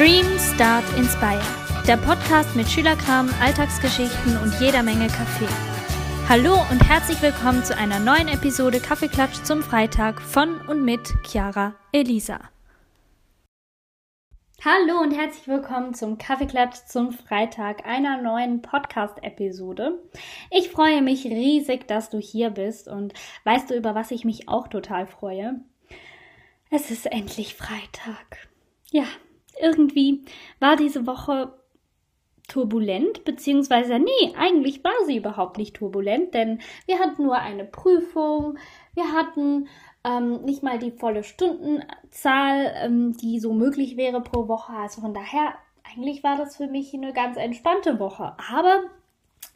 Dream, Start, Inspire. Der Podcast mit Schülerkram, Alltagsgeschichten und jeder Menge Kaffee. Hallo und herzlich willkommen zu einer neuen Episode Kaffeeklatsch zum Freitag von und mit Chiara Elisa. Hallo und herzlich willkommen zum Kaffeeklatsch zum Freitag, einer neuen Podcast-Episode. Ich freue mich riesig, dass du hier bist und weißt du, über was ich mich auch total freue? Es ist endlich Freitag. Ja, irgendwie war diese Woche turbulent, beziehungsweise nee, eigentlich war sie überhaupt nicht turbulent, denn wir hatten nur eine Prüfung, wir hatten ähm, nicht mal die volle Stundenzahl, ähm, die so möglich wäre pro Woche. Also von daher, eigentlich war das für mich eine ganz entspannte Woche. Aber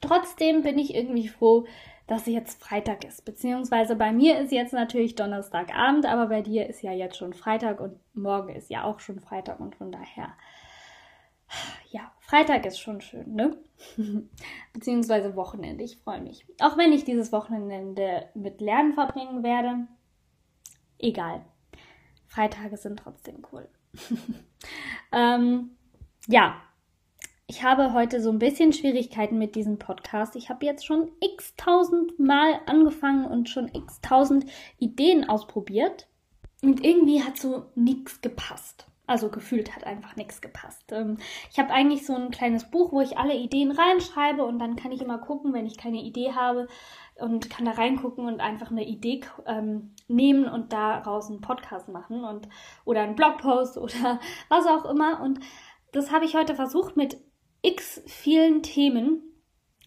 trotzdem bin ich irgendwie froh, dass jetzt Freitag ist. Beziehungsweise bei mir ist jetzt natürlich Donnerstagabend, aber bei dir ist ja jetzt schon Freitag und morgen ist ja auch schon Freitag und von daher, ja, Freitag ist schon schön, ne? Beziehungsweise Wochenende. Ich freue mich. Auch wenn ich dieses Wochenende mit Lernen verbringen werde. Egal. Freitage sind trotzdem cool. ähm, ja, ich habe heute so ein bisschen Schwierigkeiten mit diesem Podcast. Ich habe jetzt schon x tausend Mal angefangen und schon x tausend Ideen ausprobiert. Und irgendwie hat so nichts gepasst. Also gefühlt hat einfach nichts gepasst. Ähm, ich habe eigentlich so ein kleines Buch, wo ich alle Ideen reinschreibe und dann kann ich immer gucken, wenn ich keine Idee habe und kann da reingucken und einfach eine Idee ähm, nehmen und daraus einen Podcast machen und oder einen Blogpost oder was auch immer. Und das habe ich heute versucht mit x vielen Themen,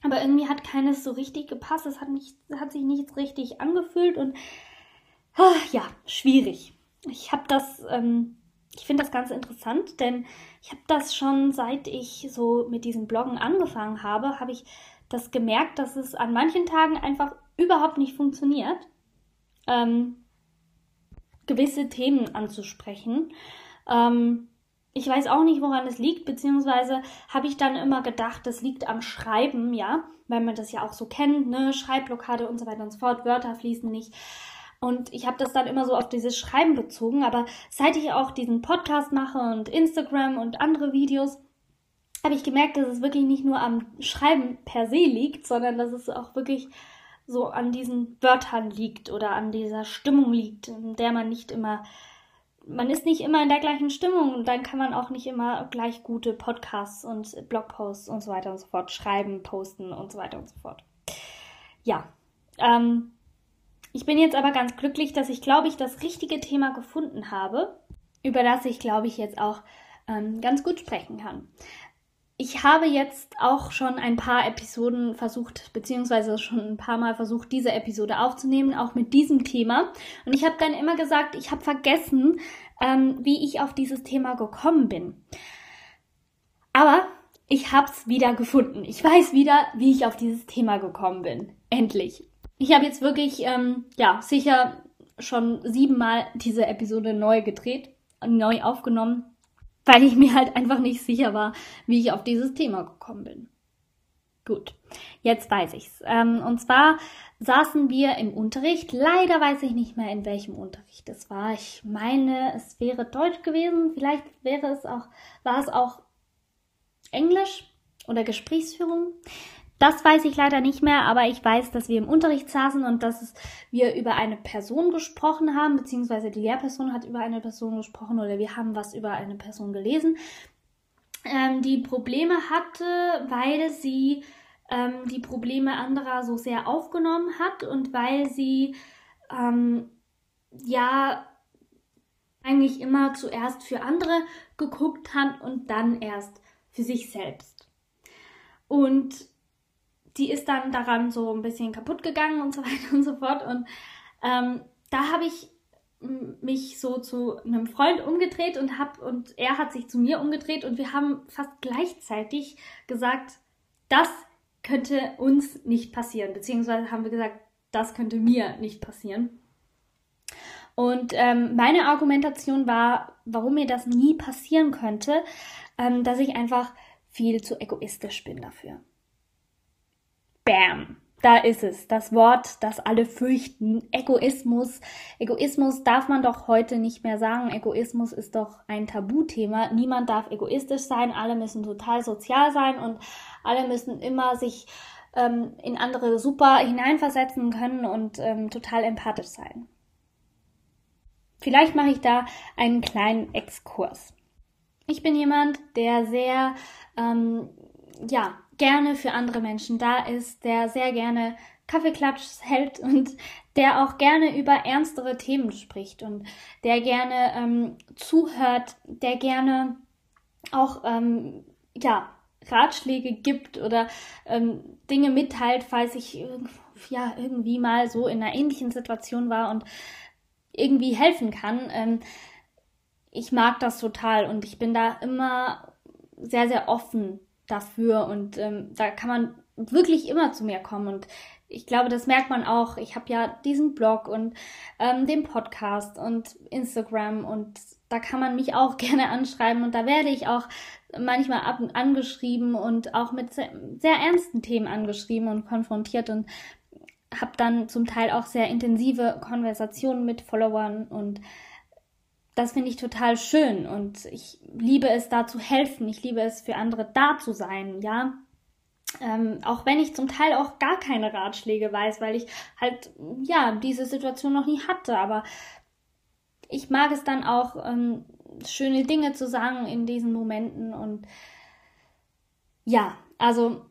aber irgendwie hat keines so richtig gepasst. Es hat, nicht, hat sich nichts richtig angefühlt und oh, ja, schwierig. Ich habe das, ähm, ich finde das ganz interessant, denn ich habe das schon seit ich so mit diesen Bloggen angefangen habe, habe ich das gemerkt, dass es an manchen Tagen einfach überhaupt nicht funktioniert, ähm, gewisse Themen anzusprechen. Ähm, ich weiß auch nicht, woran es liegt, beziehungsweise habe ich dann immer gedacht, das liegt am Schreiben, ja, weil man das ja auch so kennt, ne, Schreibblockade und so weiter und so fort, Wörter fließen nicht. Und ich habe das dann immer so auf dieses Schreiben bezogen, aber seit ich auch diesen Podcast mache und Instagram und andere Videos, habe ich gemerkt, dass es wirklich nicht nur am Schreiben per se liegt, sondern dass es auch wirklich so an diesen Wörtern liegt oder an dieser Stimmung liegt, in der man nicht immer man ist nicht immer in der gleichen Stimmung und dann kann man auch nicht immer gleich gute Podcasts und Blogposts und so weiter und so fort schreiben, posten und so weiter und so fort. Ja, ähm, ich bin jetzt aber ganz glücklich, dass ich, glaube ich, das richtige Thema gefunden habe, über das ich, glaube ich, jetzt auch ähm, ganz gut sprechen kann. Ich habe jetzt auch schon ein paar Episoden versucht, beziehungsweise schon ein paar Mal versucht, diese Episode aufzunehmen, auch mit diesem Thema. Und ich habe dann immer gesagt, ich habe vergessen, ähm, wie ich auf dieses Thema gekommen bin. Aber ich habe es wieder gefunden. Ich weiß wieder, wie ich auf dieses Thema gekommen bin. Endlich. Ich habe jetzt wirklich, ähm, ja, sicher schon siebenmal diese Episode neu gedreht, neu aufgenommen weil ich mir halt einfach nicht sicher war, wie ich auf dieses Thema gekommen bin. Gut, jetzt weiß ich's. Ähm, und zwar saßen wir im Unterricht. Leider weiß ich nicht mehr, in welchem Unterricht es war. Ich meine, es wäre Deutsch gewesen. Vielleicht wäre es auch, war es auch Englisch oder Gesprächsführung. Das weiß ich leider nicht mehr, aber ich weiß, dass wir im Unterricht saßen und dass wir über eine Person gesprochen haben, beziehungsweise die Lehrperson hat über eine Person gesprochen oder wir haben was über eine Person gelesen, ähm, die Probleme hatte, weil sie ähm, die Probleme anderer so sehr aufgenommen hat und weil sie ähm, ja eigentlich immer zuerst für andere geguckt hat und dann erst für sich selbst. Und die ist dann daran so ein bisschen kaputt gegangen und so weiter und so fort. Und ähm, da habe ich mich so zu einem Freund umgedreht und hab und er hat sich zu mir umgedreht und wir haben fast gleichzeitig gesagt, das könnte uns nicht passieren, beziehungsweise haben wir gesagt, das könnte mir nicht passieren. Und ähm, meine Argumentation war, warum mir das nie passieren könnte, ähm, dass ich einfach viel zu egoistisch bin dafür. Bam. da ist es, das Wort, das alle fürchten, Egoismus. Egoismus darf man doch heute nicht mehr sagen. Egoismus ist doch ein Tabuthema. Niemand darf egoistisch sein, alle müssen total sozial sein und alle müssen immer sich ähm, in andere super hineinversetzen können und ähm, total empathisch sein. Vielleicht mache ich da einen kleinen Exkurs. Ich bin jemand, der sehr, ähm, ja, gerne für andere Menschen da ist, der sehr gerne Kaffeeklatsch hält und der auch gerne über ernstere Themen spricht und der gerne ähm, zuhört, der gerne auch ähm, ja Ratschläge gibt oder ähm, Dinge mitteilt, falls ich ja irgendwie mal so in einer ähnlichen Situation war und irgendwie helfen kann. Ähm, ich mag das total und ich bin da immer sehr, sehr offen dafür und ähm, da kann man wirklich immer zu mir kommen und ich glaube, das merkt man auch. Ich habe ja diesen Blog und ähm, den Podcast und Instagram und da kann man mich auch gerne anschreiben und da werde ich auch manchmal ab und angeschrieben und auch mit sehr, sehr ernsten Themen angeschrieben und konfrontiert und habe dann zum Teil auch sehr intensive Konversationen mit Followern und das finde ich total schön und ich liebe es, da zu helfen. Ich liebe es, für andere da zu sein, ja. Ähm, auch wenn ich zum Teil auch gar keine Ratschläge weiß, weil ich halt, ja, diese Situation noch nie hatte. Aber ich mag es dann auch, ähm, schöne Dinge zu sagen in diesen Momenten und ja, also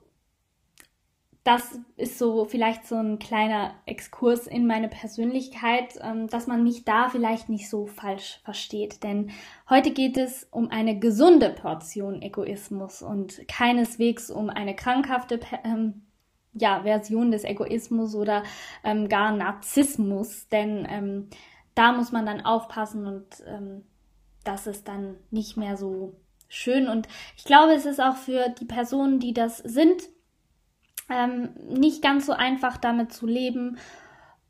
das ist so vielleicht so ein kleiner Exkurs in meine Persönlichkeit, ähm, dass man mich da vielleicht nicht so falsch versteht. Denn heute geht es um eine gesunde Portion Egoismus und keineswegs um eine krankhafte ähm, ja, Version des Egoismus oder ähm, gar Narzissmus. Denn ähm, da muss man dann aufpassen und ähm, das ist dann nicht mehr so schön. Und ich glaube, es ist auch für die Personen, die das sind, ähm, nicht ganz so einfach damit zu leben,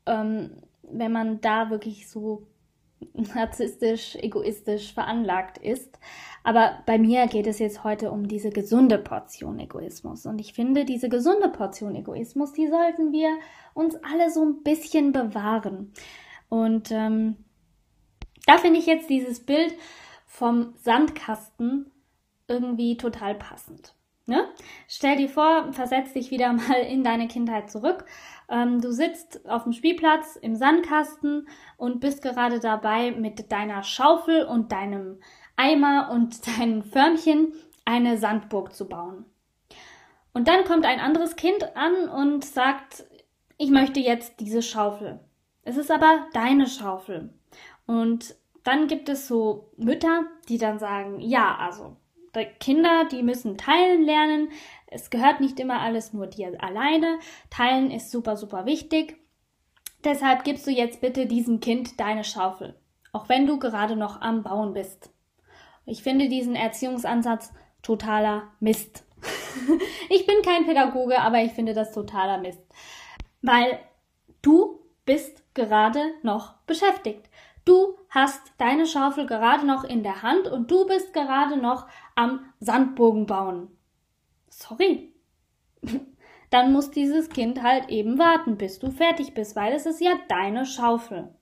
ähm, wenn man da wirklich so narzisstisch, egoistisch veranlagt ist. Aber bei mir geht es jetzt heute um diese gesunde Portion Egoismus. Und ich finde, diese gesunde Portion Egoismus, die sollten wir uns alle so ein bisschen bewahren. Und ähm, da finde ich jetzt dieses Bild vom Sandkasten irgendwie total passend. Ne? Stell dir vor, versetz dich wieder mal in deine Kindheit zurück. Ähm, du sitzt auf dem Spielplatz im Sandkasten und bist gerade dabei, mit deiner Schaufel und deinem Eimer und deinem Förmchen eine Sandburg zu bauen. Und dann kommt ein anderes Kind an und sagt, ich möchte jetzt diese Schaufel. Es ist aber deine Schaufel. Und dann gibt es so Mütter, die dann sagen, ja, also Kinder, die müssen teilen lernen. Es gehört nicht immer alles nur dir alleine. Teilen ist super, super wichtig. Deshalb gibst du jetzt bitte diesem Kind deine Schaufel, auch wenn du gerade noch am Bauen bist. Ich finde diesen Erziehungsansatz totaler Mist. ich bin kein Pädagoge, aber ich finde das totaler Mist. Weil du bist gerade noch beschäftigt. Du hast deine Schaufel gerade noch in der Hand und du bist gerade noch am Sandbogen bauen. Sorry. Dann muss dieses Kind halt eben warten, bis du fertig bist, weil es ist ja deine Schaufel.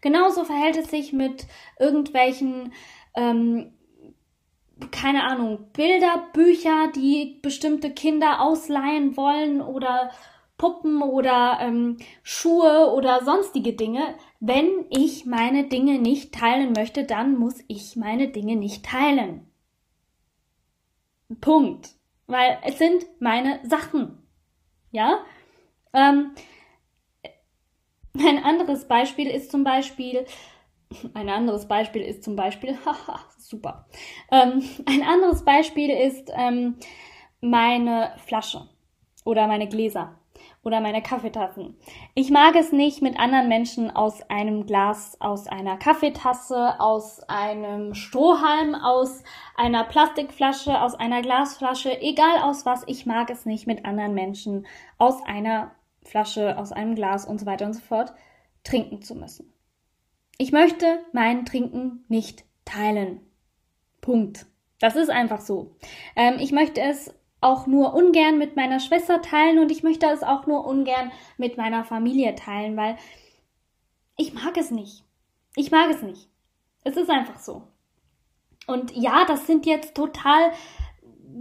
Genauso verhält es sich mit irgendwelchen, ähm, keine Ahnung, Bilder, Bücher, die bestimmte Kinder ausleihen wollen oder Puppen oder ähm, Schuhe oder sonstige Dinge. Wenn ich meine Dinge nicht teilen möchte, dann muss ich meine Dinge nicht teilen. Punkt. Weil es sind meine Sachen. Ja? Ähm, ein anderes Beispiel ist zum Beispiel, ein anderes Beispiel ist zum Beispiel, haha, super. Ähm, ein anderes Beispiel ist ähm, meine Flasche oder meine Gläser oder meine Kaffeetassen. Ich mag es nicht, mit anderen Menschen aus einem Glas, aus einer Kaffeetasse, aus einem Strohhalm, aus einer Plastikflasche, aus einer Glasflasche, egal aus was, ich mag es nicht, mit anderen Menschen aus einer Flasche, aus einem Glas und so weiter und so fort trinken zu müssen. Ich möchte mein Trinken nicht teilen. Punkt. Das ist einfach so. Ähm, ich möchte es auch nur ungern mit meiner Schwester teilen und ich möchte es auch nur ungern mit meiner Familie teilen, weil ich mag es nicht. Ich mag es nicht. Es ist einfach so. Und ja, das sind jetzt total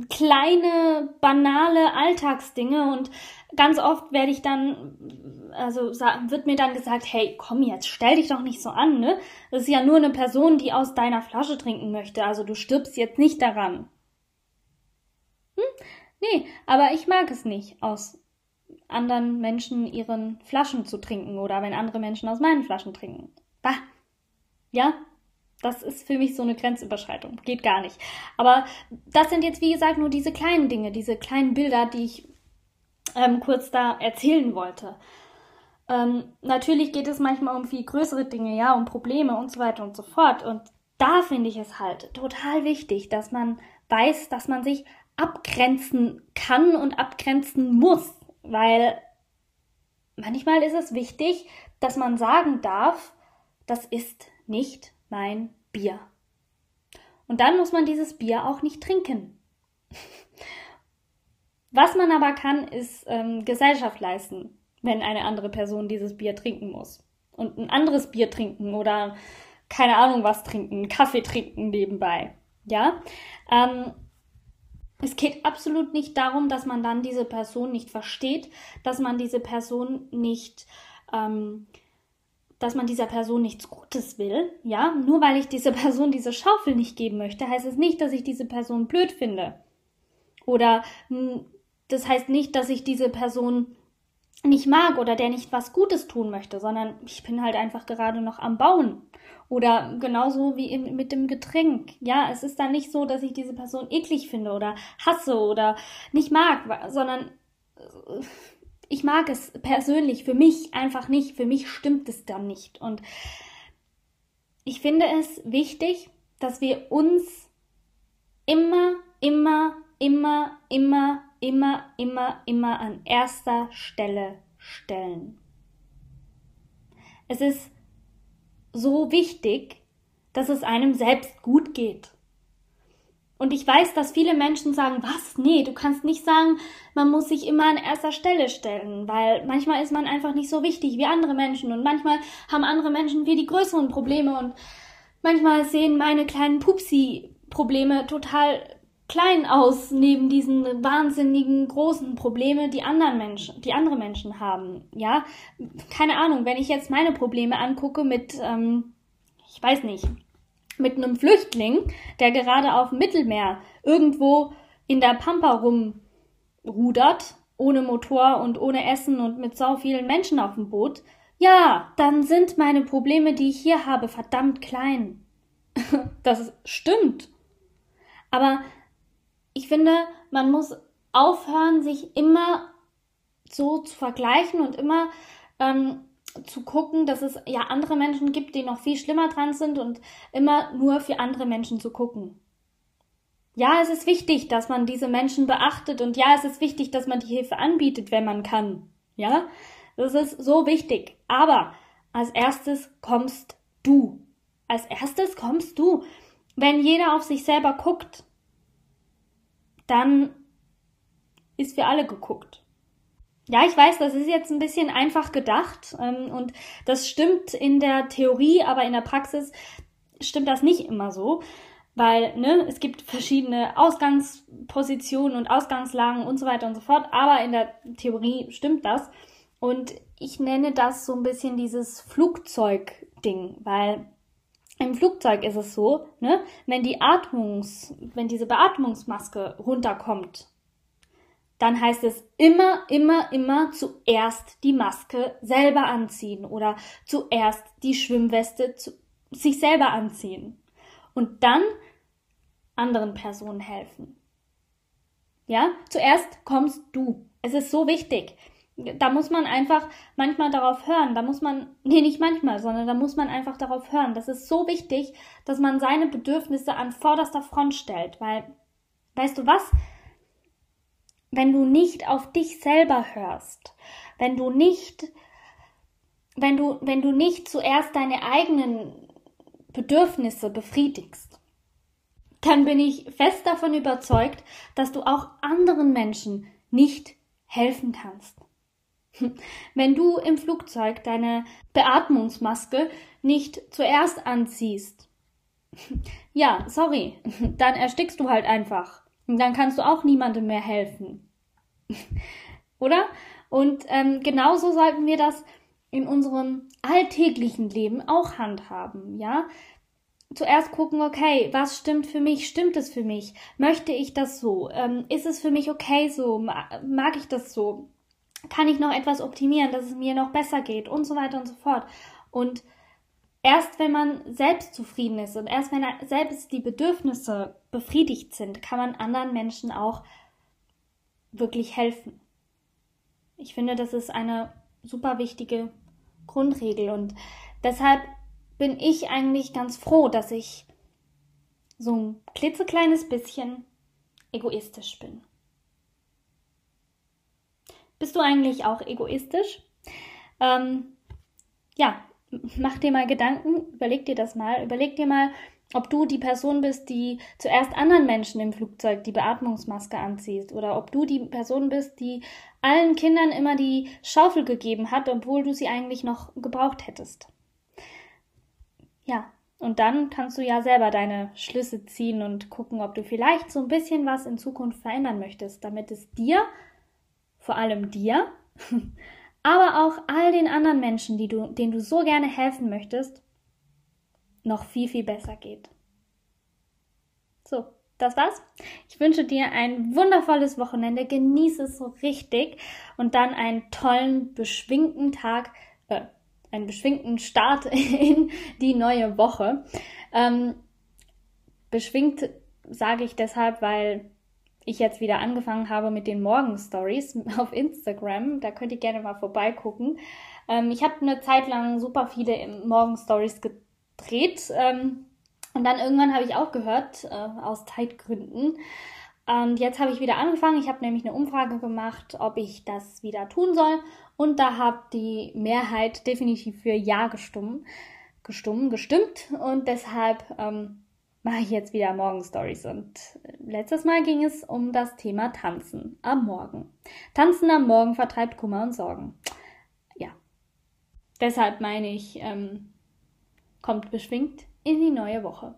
kleine, banale Alltagsdinge und ganz oft werde ich dann, also wird mir dann gesagt, hey, komm jetzt, stell dich doch nicht so an, ne? Das ist ja nur eine Person, die aus deiner Flasche trinken möchte, also du stirbst jetzt nicht daran. Hm? Nee, aber ich mag es nicht, aus anderen Menschen ihren Flaschen zu trinken oder wenn andere Menschen aus meinen Flaschen trinken. Bah. Ja, das ist für mich so eine Grenzüberschreitung. Geht gar nicht. Aber das sind jetzt, wie gesagt, nur diese kleinen Dinge, diese kleinen Bilder, die ich ähm, kurz da erzählen wollte. Ähm, natürlich geht es manchmal um viel größere Dinge, ja, um Probleme und so weiter und so fort. Und da finde ich es halt total wichtig, dass man weiß, dass man sich abgrenzen kann und abgrenzen muss, weil manchmal ist es wichtig, dass man sagen darf, das ist nicht mein Bier. Und dann muss man dieses Bier auch nicht trinken. Was man aber kann, ist ähm, Gesellschaft leisten, wenn eine andere Person dieses Bier trinken muss. Und ein anderes Bier trinken oder keine Ahnung was trinken, Kaffee trinken nebenbei. Ja? Ähm, es geht absolut nicht darum, dass man dann diese Person nicht versteht, dass man diese Person nicht ähm, dass man dieser Person nichts Gutes will, ja, nur weil ich dieser Person diese Schaufel nicht geben möchte, heißt es nicht, dass ich diese Person blöd finde. Oder hm, das heißt nicht, dass ich diese Person nicht mag oder der nicht was Gutes tun möchte, sondern ich bin halt einfach gerade noch am Bauen. Oder genauso wie im, mit dem Getränk. Ja, es ist dann nicht so, dass ich diese Person eklig finde oder hasse oder nicht mag, sondern ich mag es persönlich für mich einfach nicht. Für mich stimmt es dann nicht. Und ich finde es wichtig, dass wir uns immer, immer, immer, immer, immer, immer, immer an erster Stelle stellen. Es ist so wichtig, dass es einem selbst gut geht. Und ich weiß, dass viele Menschen sagen, was? Nee, du kannst nicht sagen, man muss sich immer an erster Stelle stellen, weil manchmal ist man einfach nicht so wichtig wie andere Menschen und manchmal haben andere Menschen viel die größeren Probleme und manchmal sehen meine kleinen Pupsi-Probleme total klein aus neben diesen wahnsinnigen großen Probleme, die anderen Menschen, die andere Menschen haben. Ja, keine Ahnung, wenn ich jetzt meine Probleme angucke mit, ähm, ich weiß nicht, mit einem Flüchtling, der gerade auf dem Mittelmeer irgendwo in der Pampa rumrudert, ohne Motor und ohne Essen und mit so vielen Menschen auf dem Boot, ja, dann sind meine Probleme, die ich hier habe, verdammt klein. das stimmt. Aber ich finde, man muss aufhören, sich immer so zu vergleichen und immer ähm, zu gucken, dass es ja andere Menschen gibt, die noch viel schlimmer dran sind und immer nur für andere Menschen zu gucken. Ja, es ist wichtig, dass man diese Menschen beachtet und ja, es ist wichtig, dass man die Hilfe anbietet, wenn man kann. Ja, das ist so wichtig. Aber als erstes kommst du. Als erstes kommst du. Wenn jeder auf sich selber guckt, dann ist für alle geguckt. Ja, ich weiß, das ist jetzt ein bisschen einfach gedacht ähm, und das stimmt in der Theorie, aber in der Praxis stimmt das nicht immer so, weil ne, es gibt verschiedene Ausgangspositionen und Ausgangslagen und so weiter und so fort, aber in der Theorie stimmt das und ich nenne das so ein bisschen dieses Flugzeugding, weil im Flugzeug ist es so, ne, wenn die Atmungs, wenn diese Beatmungsmaske runterkommt dann heißt es immer, immer, immer zuerst die Maske selber anziehen oder zuerst die Schwimmweste zu, sich selber anziehen und dann anderen Personen helfen. Ja, zuerst kommst du. Es ist so wichtig. Da muss man einfach manchmal darauf hören. Da muss man, nee, nicht manchmal, sondern da muss man einfach darauf hören. Das ist so wichtig, dass man seine Bedürfnisse an vorderster Front stellt, weil, weißt du was? wenn du nicht auf dich selber hörst, wenn du nicht, wenn du, wenn du nicht zuerst deine eigenen Bedürfnisse befriedigst, dann bin ich fest davon überzeugt, dass du auch anderen Menschen nicht helfen kannst. Wenn du im Flugzeug deine Beatmungsmaske nicht zuerst anziehst, ja, sorry, dann erstickst du halt einfach. Dann kannst du auch niemandem mehr helfen. Oder? Und ähm, genauso sollten wir das in unserem alltäglichen Leben auch handhaben, ja? Zuerst gucken, okay, was stimmt für mich? Stimmt es für mich? Möchte ich das so? Ähm, ist es für mich okay so? Mag ich das so? Kann ich noch etwas optimieren, dass es mir noch besser geht? Und so weiter und so fort. Und erst wenn man selbst zufrieden ist und erst wenn selbst die Bedürfnisse befriedigt sind, kann man anderen Menschen auch wirklich helfen. Ich finde, das ist eine super wichtige Grundregel und deshalb bin ich eigentlich ganz froh, dass ich so ein klitzekleines bisschen egoistisch bin. Bist du eigentlich auch egoistisch? Ähm, ja, mach dir mal Gedanken, überleg dir das mal, überleg dir mal, ob du die Person bist, die zuerst anderen Menschen im Flugzeug die Beatmungsmaske anzieht oder ob du die Person bist, die allen Kindern immer die Schaufel gegeben hat, obwohl du sie eigentlich noch gebraucht hättest. Ja, und dann kannst du ja selber deine Schlüsse ziehen und gucken, ob du vielleicht so ein bisschen was in Zukunft verändern möchtest, damit es dir, vor allem dir, aber auch all den anderen Menschen, die du, denen du so gerne helfen möchtest, noch viel, viel besser geht. So, das war's. Ich wünsche dir ein wundervolles Wochenende. Genieße es so richtig und dann einen tollen, beschwingten Tag, äh, einen beschwingten Start in die neue Woche. Ähm, beschwingt sage ich deshalb, weil ich jetzt wieder angefangen habe mit den Morgen-Stories auf Instagram. Da könnt ihr gerne mal vorbeigucken. Ähm, ich habe eine Zeit lang super viele Morgen-Stories gedreht. Ähm, und dann irgendwann habe ich auch gehört, äh, aus Zeitgründen. Und jetzt habe ich wieder angefangen. Ich habe nämlich eine Umfrage gemacht, ob ich das wieder tun soll. Und da hat die Mehrheit definitiv für Ja gestimmt. Gestimmt, gestimmt. Und deshalb ähm, mache ich jetzt wieder Morgen-Stories. Und letztes Mal ging es um das Thema Tanzen am Morgen. Tanzen am Morgen vertreibt Kummer und Sorgen. Ja. Deshalb meine ich, ähm, kommt beschwingt in die neue Woche.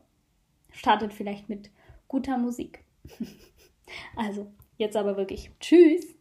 Startet vielleicht mit guter Musik. also, jetzt aber wirklich. Tschüss!